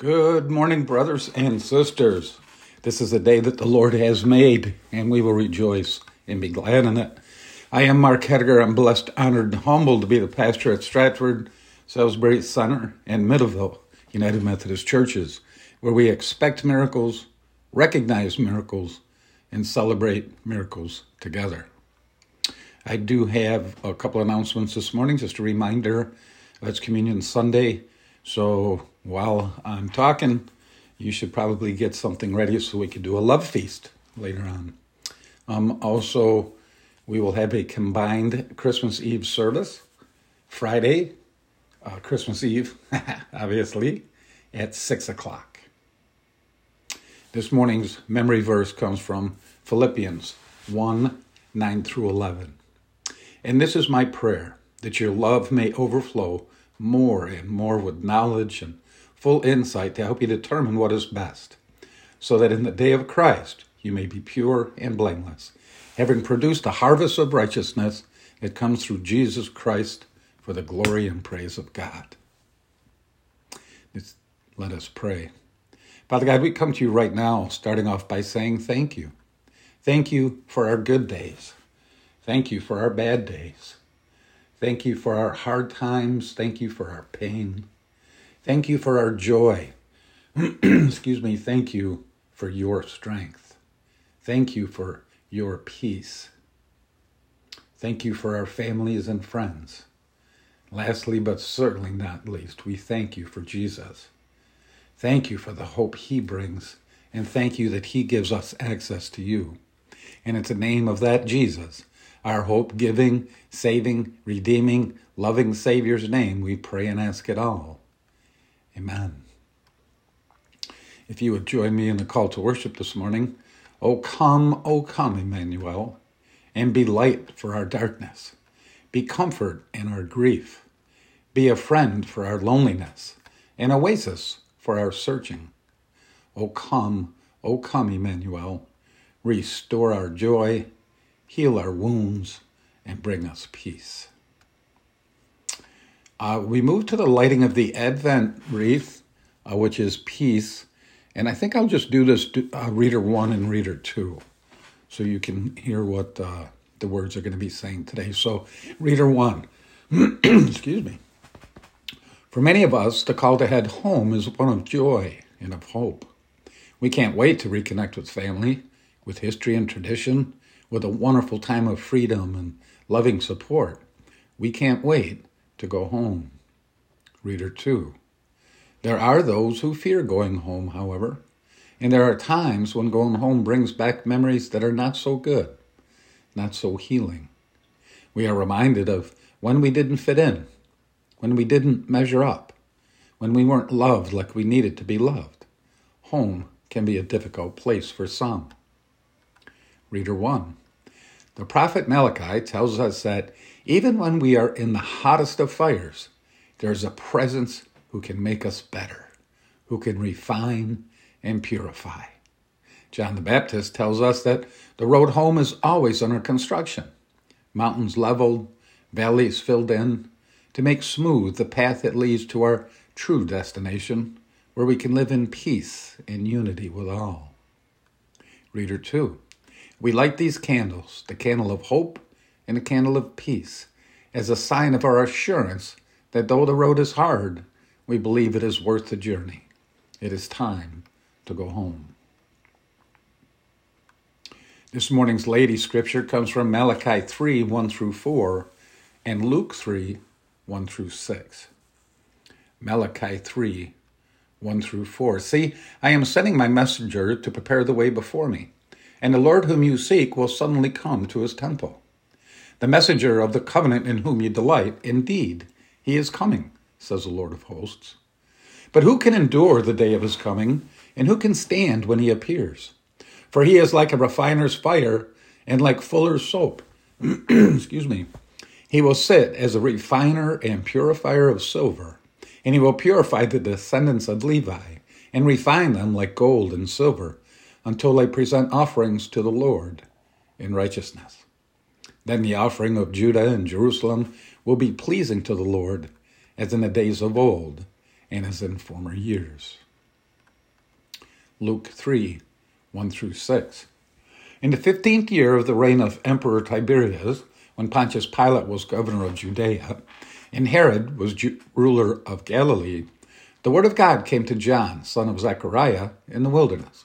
Good morning, brothers and sisters. This is a day that the Lord has made, and we will rejoice and be glad in it. I am Mark Hediger. I'm blessed, honored, and humbled to be the pastor at Stratford, Salisbury Center, and Middleville United Methodist Churches, where we expect miracles, recognize miracles, and celebrate miracles together. I do have a couple announcements this morning, just a reminder. It's Communion Sunday, so while I'm talking, you should probably get something ready so we can do a love feast later on. Um, also, we will have a combined Christmas Eve service Friday, uh, Christmas Eve, obviously, at 6 o'clock. This morning's memory verse comes from Philippians 1 9 through 11. And this is my prayer that your love may overflow more and more with knowledge and full insight to help you determine what is best, so that in the day of Christ you may be pure and blameless, having produced a harvest of righteousness that comes through Jesus Christ for the glory and praise of God. let us pray. Father God, we come to you right now, starting off by saying thank you. Thank you for our good days. Thank you for our bad days. Thank you for our hard times. Thank you for our pain. Thank you for our joy. Excuse me. Thank you for your strength. Thank you for your peace. Thank you for our families and friends. Lastly, but certainly not least, we thank you for Jesus. Thank you for the hope he brings, and thank you that he gives us access to you. And it's the name of that Jesus, our hope giving, saving, redeeming, loving Savior's name, we pray and ask it all. Amen. If you would join me in the call to worship this morning, O come, O come, Emmanuel, and be light for our darkness, be comfort in our grief, be a friend for our loneliness, an oasis for our searching. O come, O come, Emmanuel, restore our joy, heal our wounds, and bring us peace. Uh, we move to the lighting of the Advent wreath, uh, which is peace. And I think I'll just do this uh, reader one and reader two so you can hear what uh, the words are going to be saying today. So, reader one, excuse me. For many of us, the call to head home is one of joy and of hope. We can't wait to reconnect with family, with history and tradition, with a wonderful time of freedom and loving support. We can't wait to go home. Reader 2. There are those who fear going home, however, and there are times when going home brings back memories that are not so good, not so healing. We are reminded of when we didn't fit in, when we didn't measure up, when we weren't loved like we needed to be loved. Home can be a difficult place for some. Reader 1. The prophet Malachi tells us that even when we are in the hottest of fires, there's a presence who can make us better, who can refine and purify. John the Baptist tells us that the road home is always under construction, mountains leveled, valleys filled in, to make smooth the path that leads to our true destination, where we can live in peace and unity with all. Reader 2. We light these candles, the candle of hope and the candle of peace, as a sign of our assurance that though the road is hard, we believe it is worth the journey. It is time to go home. This morning's lady scripture comes from Malachi 3 1 through 4 and Luke 3 1 through 6. Malachi 3 1 through 4. See, I am sending my messenger to prepare the way before me, and the Lord whom you seek will suddenly come to his temple the messenger of the covenant in whom you delight. Indeed, he is coming, says the Lord of hosts. But who can endure the day of his coming, and who can stand when he appears? For he is like a refiner's fire and like fuller's soap. Excuse me. He will sit as a refiner and purifier of silver, and he will purify the descendants of Levi and refine them like gold and silver until they present offerings to the Lord in righteousness. Then the offering of Judah and Jerusalem will be pleasing to the Lord, as in the days of old and as in former years. Luke 3 1 through 6. In the fifteenth year of the reign of Emperor Tiberius, when Pontius Pilate was governor of Judea, and Herod was Ju- ruler of Galilee, the word of God came to John, son of Zechariah, in the wilderness.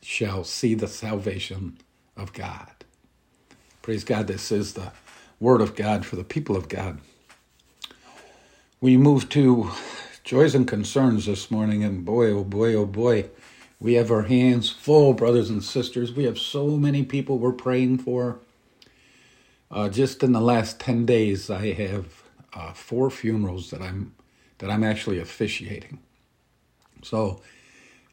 shall see the salvation of God. Praise God, this is the word of God for the people of God. We move to joys and concerns this morning, and boy, oh boy, oh boy, we have our hands full, brothers and sisters. We have so many people we're praying for. Uh, just in the last 10 days, I have uh, four funerals that I'm that I'm actually officiating. So,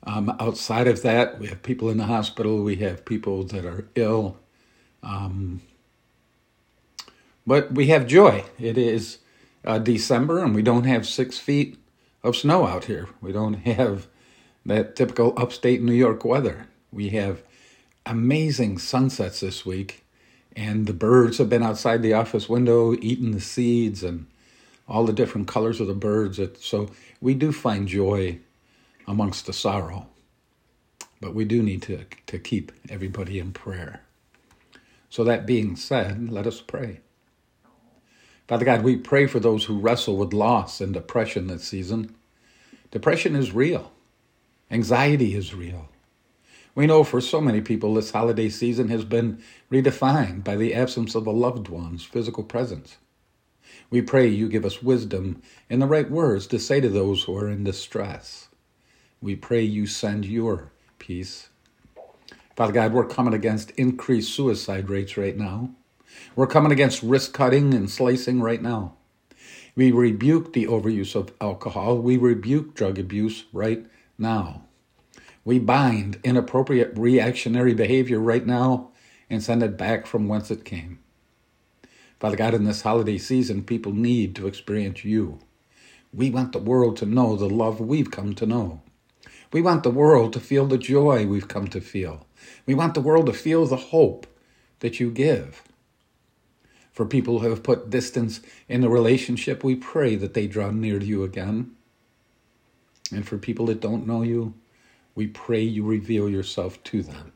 um, outside of that, we have people in the hospital, we have people that are ill. Um, but we have joy. It is uh, December and we don't have six feet of snow out here. We don't have that typical upstate New York weather. We have amazing sunsets this week, and the birds have been outside the office window eating the seeds and all the different colors of the birds. So we do find joy amongst the sorrow. But we do need to, to keep everybody in prayer. So, that being said, let us pray. Father God, we pray for those who wrestle with loss and depression this season. Depression is real, anxiety is real. We know for so many people this holiday season has been redefined by the absence of a loved one's physical presence. We pray you give us wisdom and the right words to say to those who are in distress. We pray you send your peace. Father God, we're coming against increased suicide rates right now. We're coming against risk cutting and slicing right now. We rebuke the overuse of alcohol. We rebuke drug abuse right now. We bind inappropriate reactionary behavior right now and send it back from whence it came. Father God, in this holiday season, people need to experience you. We want the world to know the love we've come to know. We want the world to feel the joy we've come to feel. We want the world to feel the hope that you give. For people who have put distance in the relationship, we pray that they draw near to you again. And for people that don't know you, we pray you reveal yourself to them.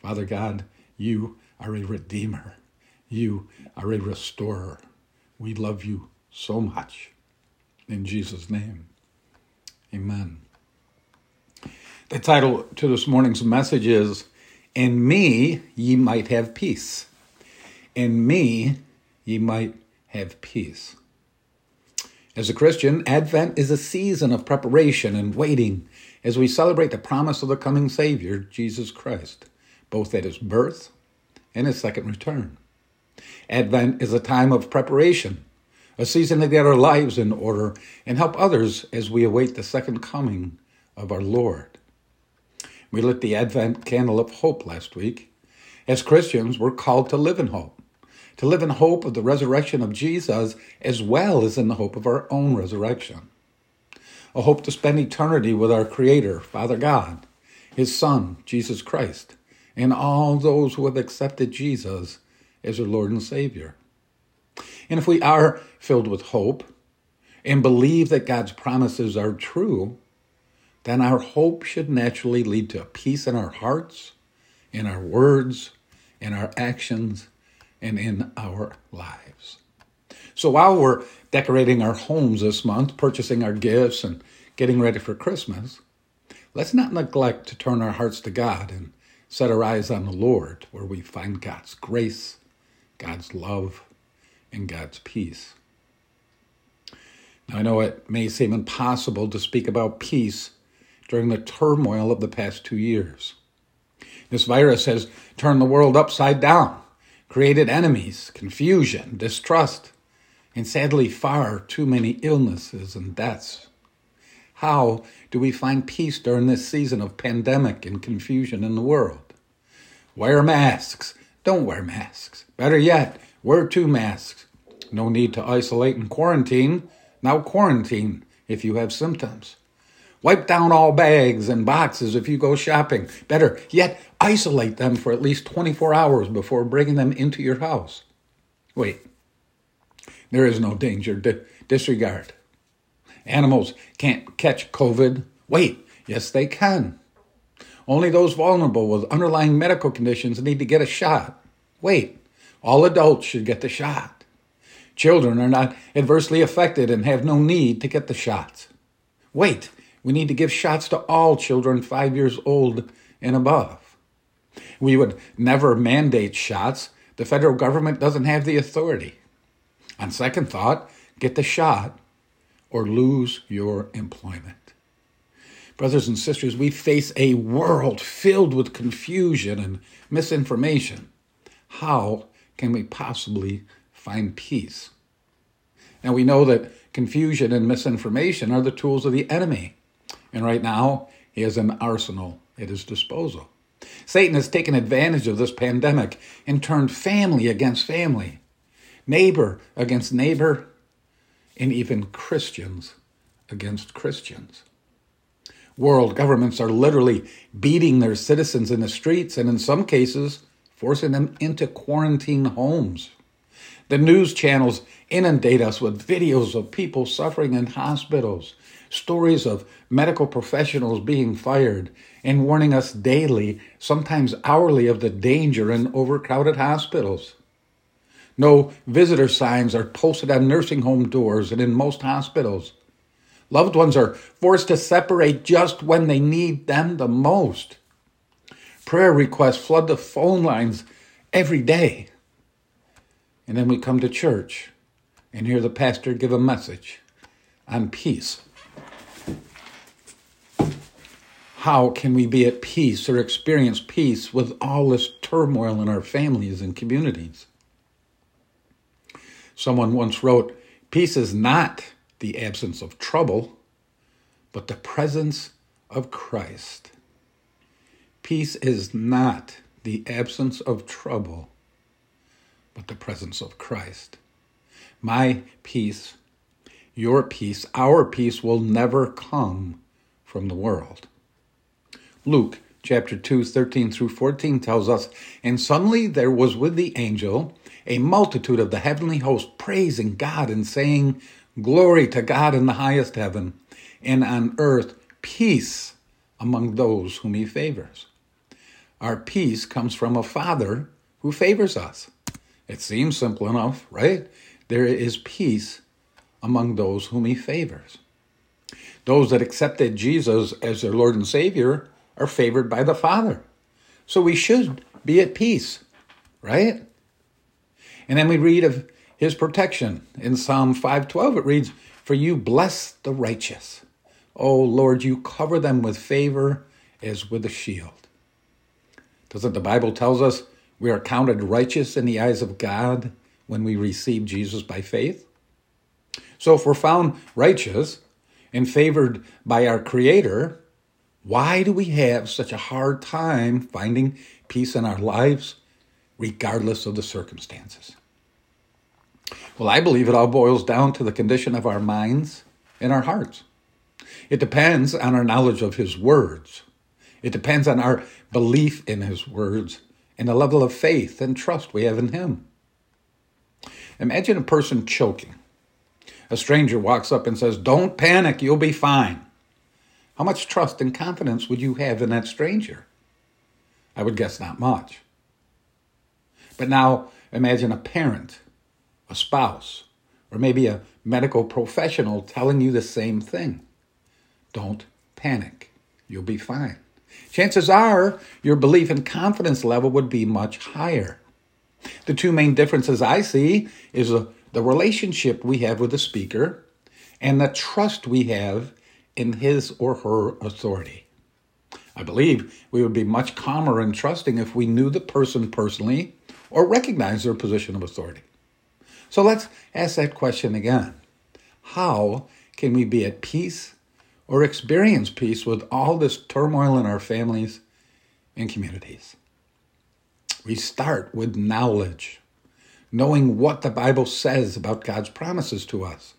Father God, you are a redeemer. You are a restorer. We love you so much. In Jesus' name, amen. The title to this morning's message is In Me Ye Might Have Peace. In me ye might have peace. As a Christian, Advent is a season of preparation and waiting as we celebrate the promise of the coming Savior, Jesus Christ, both at his birth and his second return. Advent is a time of preparation, a season to get our lives in order and help others as we await the second coming of our Lord. We lit the Advent candle of hope last week. As Christians, we're called to live in hope, to live in hope of the resurrection of Jesus as well as in the hope of our own resurrection. A hope to spend eternity with our Creator, Father God, His Son, Jesus Christ, and all those who have accepted Jesus as our Lord and Savior. And if we are filled with hope and believe that God's promises are true, then our hope should naturally lead to peace in our hearts, in our words, in our actions, and in our lives. So while we're decorating our homes this month, purchasing our gifts, and getting ready for Christmas, let's not neglect to turn our hearts to God and set our eyes on the Lord, where we find God's grace God's love, and God's peace. Now, I know it may seem impossible to speak about peace during the turmoil of the past two years. This virus has turned the world upside down, created enemies, confusion, distrust, and sadly, far too many illnesses and deaths. How do we find peace during this season of pandemic and confusion in the world? Wear masks. Don't wear masks. Better yet, wear two masks. No need to isolate and quarantine. Now quarantine if you have symptoms. Wipe down all bags and boxes if you go shopping. Better yet, isolate them for at least 24 hours before bringing them into your house. Wait, there is no danger. D- disregard. Animals can't catch COVID. Wait, yes, they can. Only those vulnerable with underlying medical conditions need to get a shot. Wait, all adults should get the shot. Children are not adversely affected and have no need to get the shots. Wait, we need to give shots to all children five years old and above. We would never mandate shots. The federal government doesn't have the authority. On second thought, get the shot or lose your employment. Brothers and sisters, we face a world filled with confusion and misinformation. How can we possibly find peace? And we know that confusion and misinformation are the tools of the enemy. And right now, he has an arsenal at his disposal. Satan has taken advantage of this pandemic and turned family against family, neighbor against neighbor, and even Christians against Christians. World governments are literally beating their citizens in the streets and, in some cases, forcing them into quarantine homes. The news channels inundate us with videos of people suffering in hospitals, stories of medical professionals being fired, and warning us daily, sometimes hourly, of the danger in overcrowded hospitals. No visitor signs are posted on nursing home doors and in most hospitals. Loved ones are forced to separate just when they need them the most. Prayer requests flood the phone lines every day. And then we come to church and hear the pastor give a message on peace. How can we be at peace or experience peace with all this turmoil in our families and communities? Someone once wrote, Peace is not the absence of trouble, but the presence of Christ. Peace is not the absence of trouble, but the presence of Christ. My peace, your peace, our peace will never come from the world. Luke chapter 2, 13 through 14 tells us, And suddenly there was with the angel a multitude of the heavenly host praising God and saying, Glory to God in the highest heaven, and on earth peace among those whom he favors. Our peace comes from a Father who favors us. It seems simple enough, right? There is peace among those whom he favors. Those that accepted Jesus as their Lord and Savior are favored by the Father. So we should be at peace, right? And then we read of his protection. In Psalm 512 it reads, "For you bless the righteous. O Lord, you cover them with favor as with a shield." Doesn't the Bible tells us we are counted righteous in the eyes of God when we receive Jesus by faith? So if we're found righteous and favored by our creator, why do we have such a hard time finding peace in our lives regardless of the circumstances? Well, I believe it all boils down to the condition of our minds and our hearts. It depends on our knowledge of His words. It depends on our belief in His words and the level of faith and trust we have in Him. Imagine a person choking. A stranger walks up and says, Don't panic, you'll be fine. How much trust and confidence would you have in that stranger? I would guess not much. But now imagine a parent a spouse, or maybe a medical professional telling you the same thing. Don't panic. You'll be fine. Chances are your belief and confidence level would be much higher. The two main differences I see is the relationship we have with the speaker and the trust we have in his or her authority. I believe we would be much calmer and trusting if we knew the person personally or recognized their position of authority. So let's ask that question again. How can we be at peace or experience peace with all this turmoil in our families and communities. We start with knowledge, knowing what the Bible says about God's promises to us.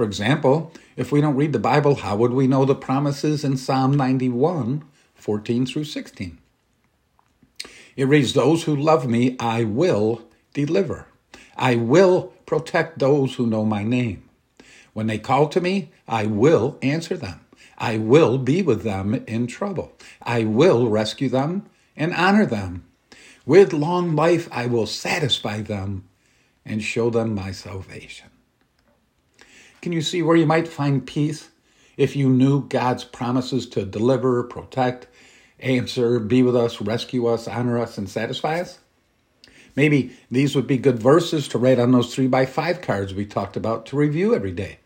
For example, if we don't read the Bible, how would we know the promises in Psalm 91, 14 through 16? It reads, Those who love me, I will deliver. I will protect those who know my name. When they call to me, I will answer them. I will be with them in trouble. I will rescue them and honor them. With long life, I will satisfy them and show them my salvation. Can you see where you might find peace if you knew God's promises to deliver, protect, answer, be with us, rescue us, honor us, and satisfy us? Maybe these would be good verses to write on those three by five cards we talked about to review every day.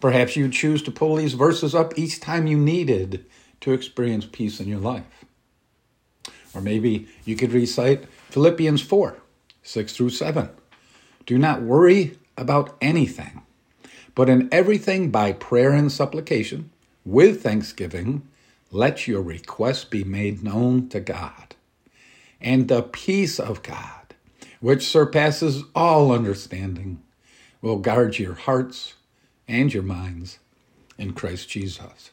Perhaps you'd choose to pull these verses up each time you needed to experience peace in your life. Or maybe you could recite Philippians 4 6 through 7. Do not worry about anything, but in everything by prayer and supplication, with thanksgiving, let your requests be made known to God. And the peace of God, which surpasses all understanding, will guard your hearts and your minds in Christ Jesus.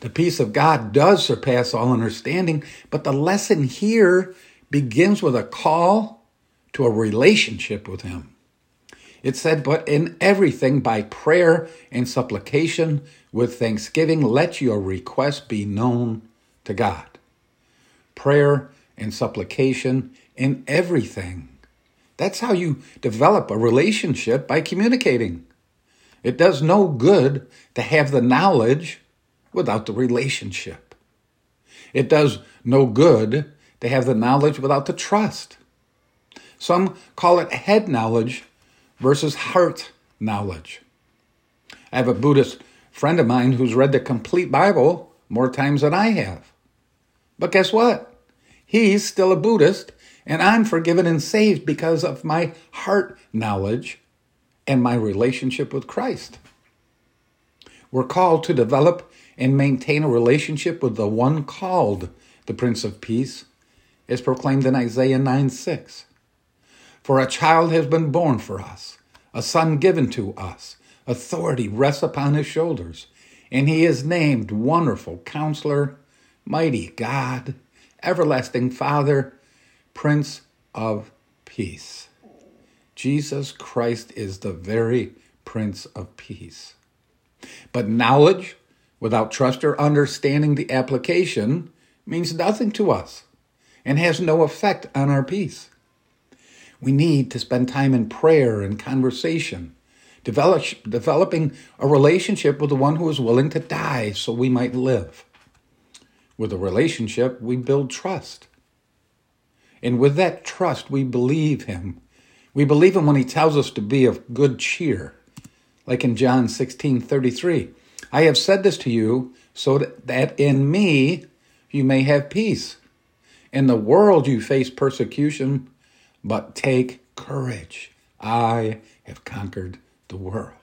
The peace of God does surpass all understanding, but the lesson here begins with a call to a relationship with Him. It said, But in everything by prayer and supplication with thanksgiving, let your request be known to God. Prayer and supplication in everything. That's how you develop a relationship by communicating. It does no good to have the knowledge without the relationship. It does no good to have the knowledge without the trust. Some call it head knowledge versus heart knowledge. I have a Buddhist friend of mine who's read the complete Bible more times than I have. But guess what? He's still a Buddhist, and I'm forgiven and saved because of my heart knowledge and my relationship with Christ. We're called to develop and maintain a relationship with the one called the Prince of Peace, as proclaimed in Isaiah 9 6. For a child has been born for us, a son given to us, authority rests upon his shoulders, and he is named Wonderful Counselor, Mighty God, Everlasting Father, Prince of Peace. Jesus Christ is the very Prince of Peace. But knowledge without trust or understanding the application means nothing to us and has no effect on our peace. We need to spend time in prayer and conversation, develop, developing a relationship with the one who is willing to die so we might live. With a relationship, we build trust. And with that trust, we believe him we believe him when he tells us to be of good cheer, like in John 16 33. I have said this to you so that in me you may have peace. In the world you face persecution, but take courage. I have conquered the world.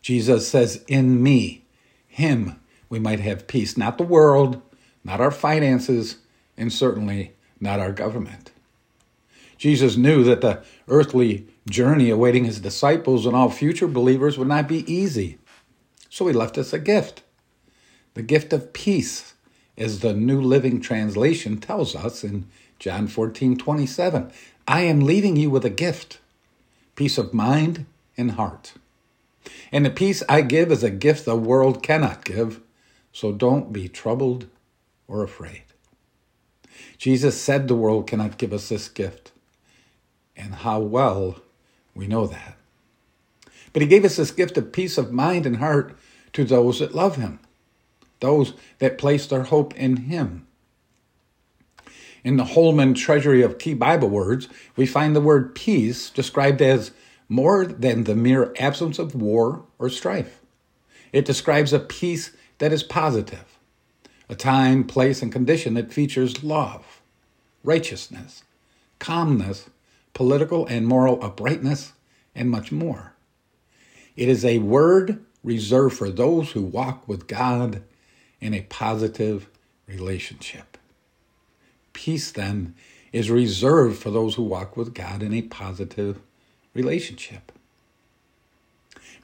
Jesus says, In me, Him, we might have peace, not the world, not our finances, and certainly not our government. Jesus knew that the earthly journey awaiting his disciples and all future believers would not be easy. So he left us a gift the gift of peace, as the New Living Translation tells us in John 14 27. I am leaving you with a gift peace of mind and heart. And the peace I give is a gift the world cannot give, so don't be troubled or afraid. Jesus said the world cannot give us this gift and how well we know that. But he gave us this gift of peace of mind and heart to those that love him, those that place their hope in him. In the Holman Treasury of Key Bible Words, we find the word peace described as more than the mere absence of war or strife. It describes a peace that is positive, a time, place, and condition that features love, righteousness, calmness, political and moral uprightness, and much more. It is a word reserved for those who walk with God in a positive relationship. Peace, then, is reserved for those who walk with God in a positive relationship.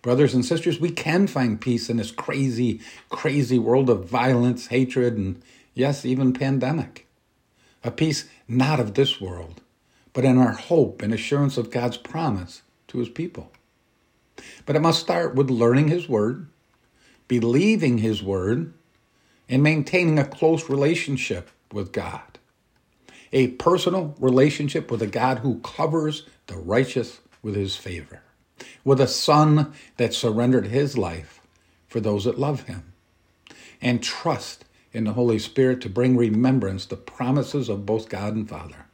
Brothers and sisters, we can find peace in this crazy, crazy world of violence, hatred, and yes, even pandemic. A peace not of this world, but in our hope and assurance of God's promise to his people. But it must start with learning his word, believing his word, and maintaining a close relationship with God. A personal relationship with a God who covers the righteous with his favor, with a son that surrendered his life for those that love him, and trust in the Holy Spirit to bring remembrance the promises of both God and Father.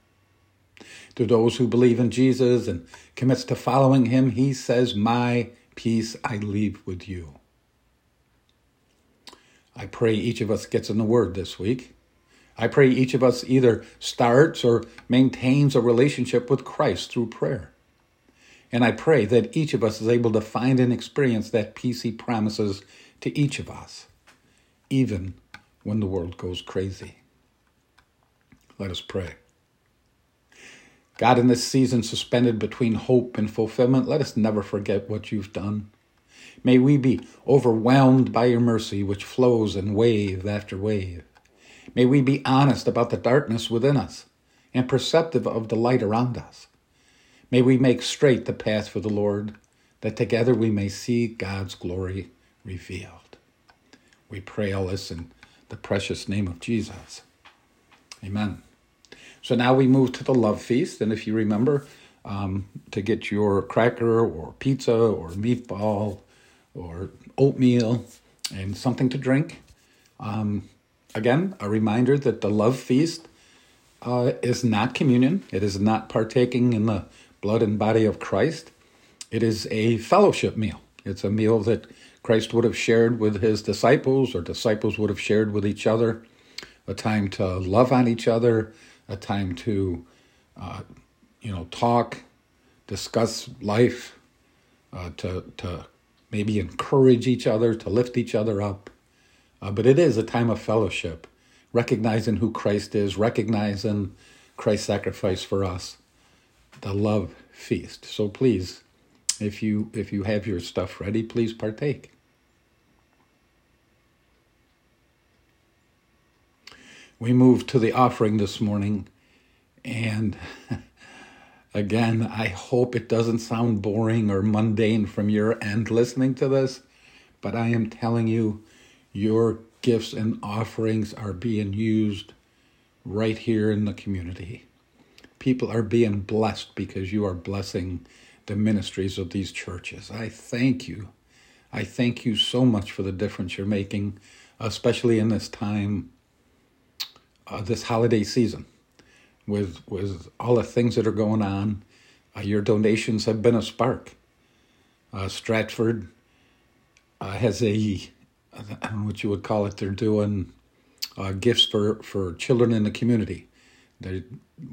To those who believe in Jesus and commits to following him, he says, My peace I leave with you. I pray each of us gets in the Word this week. I pray each of us either starts or maintains a relationship with Christ through prayer. And I pray that each of us is able to find and experience that peace He promises to each of us, even when the world goes crazy. Let us pray. God, in this season suspended between hope and fulfillment, let us never forget what you've done. May we be overwhelmed by your mercy, which flows in wave after wave. May we be honest about the darkness within us and perceptive of the light around us. May we make straight the path for the Lord, that together we may see God's glory revealed. We pray all this in the precious name of Jesus. Amen. So now we move to the love feast. And if you remember, um, to get your cracker or pizza or meatball or oatmeal and something to drink. Um, again, a reminder that the love feast uh, is not communion, it is not partaking in the blood and body of Christ. It is a fellowship meal. It's a meal that Christ would have shared with his disciples, or disciples would have shared with each other, a time to love on each other, a time to, uh, you know, talk, discuss life, uh, to, to maybe encourage each other, to lift each other up. Uh, but it is a time of fellowship, recognizing who Christ is, recognizing Christ's sacrifice for us, the love feast. So please, if you if you have your stuff ready, please partake. We move to the offering this morning, and Again, I hope it doesn't sound boring or mundane from your end listening to this, but I am telling you, your gifts and offerings are being used right here in the community. People are being blessed because you are blessing the ministries of these churches. I thank you. I thank you so much for the difference you're making, especially in this time, uh, this holiday season with with all the things that are going on. Uh, your donations have been a spark. Uh, Stratford uh, has a what you would call it. They're doing uh, gifts for for children in the community. They're,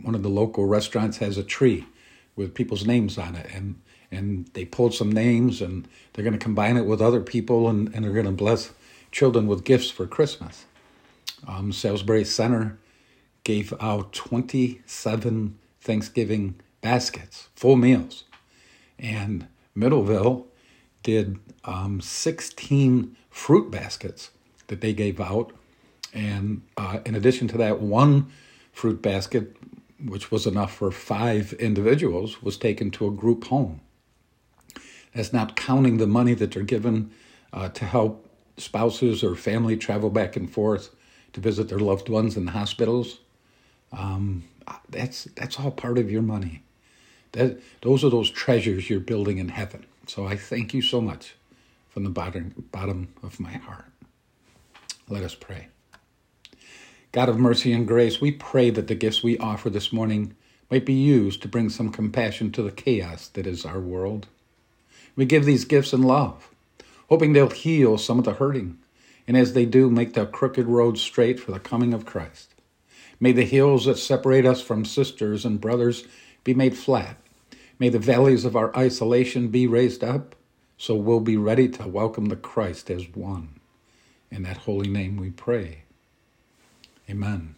one of the local restaurants has a tree with people's names on it, and and they pulled some names, and they're going to combine it with other people, and, and they're going to bless children with gifts for Christmas. Um, Salisbury Center gave out 27 Thanksgiving baskets, full meals. And Middleville did um, 16 fruit baskets that they gave out. And uh, in addition to that, one fruit basket, which was enough for five individuals, was taken to a group home. That's not counting the money that they're given uh, to help spouses or family travel back and forth to visit their loved ones in the hospitals. Um, that's that's all part of your money. That those are those treasures you're building in heaven. So I thank you so much from the bottom bottom of my heart. Let us pray. God of mercy and grace, we pray that the gifts we offer this morning might be used to bring some compassion to the chaos that is our world. We give these gifts in love, hoping they'll heal some of the hurting, and as they do, make the crooked road straight for the coming of Christ. May the hills that separate us from sisters and brothers be made flat. May the valleys of our isolation be raised up So we'll be ready to welcome the Christ as one. In that holy name we pray. Amen.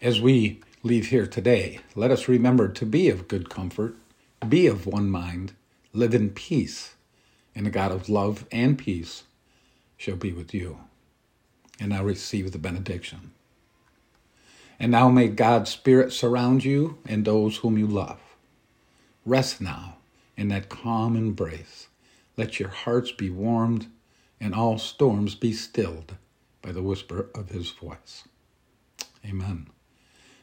As we leave here today, let us remember to be of good comfort, be of one mind, live in peace, and the God of love and peace shall be with you. And now receive the benediction. And now may God's Spirit surround you and those whom you love. Rest now in that calm embrace. Let your hearts be warmed and all storms be stilled by the whisper of his voice. Amen.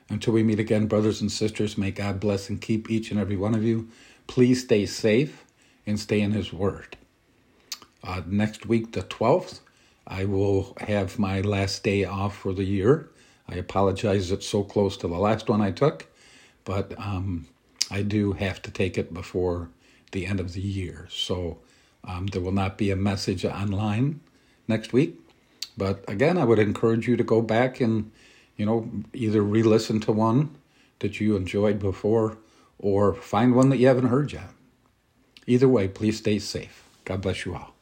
Until we meet again, brothers and sisters, may God bless and keep each and every one of you. Please stay safe and stay in his word. Uh, next week, the 12th, I will have my last day off for the year. I apologize it's so close to the last one I took, but um, I do have to take it before the end of the year. So um, there will not be a message online next week. But again, I would encourage you to go back and, you know, either re listen to one that you enjoyed before or find one that you haven't heard yet. Either way, please stay safe. God bless you all.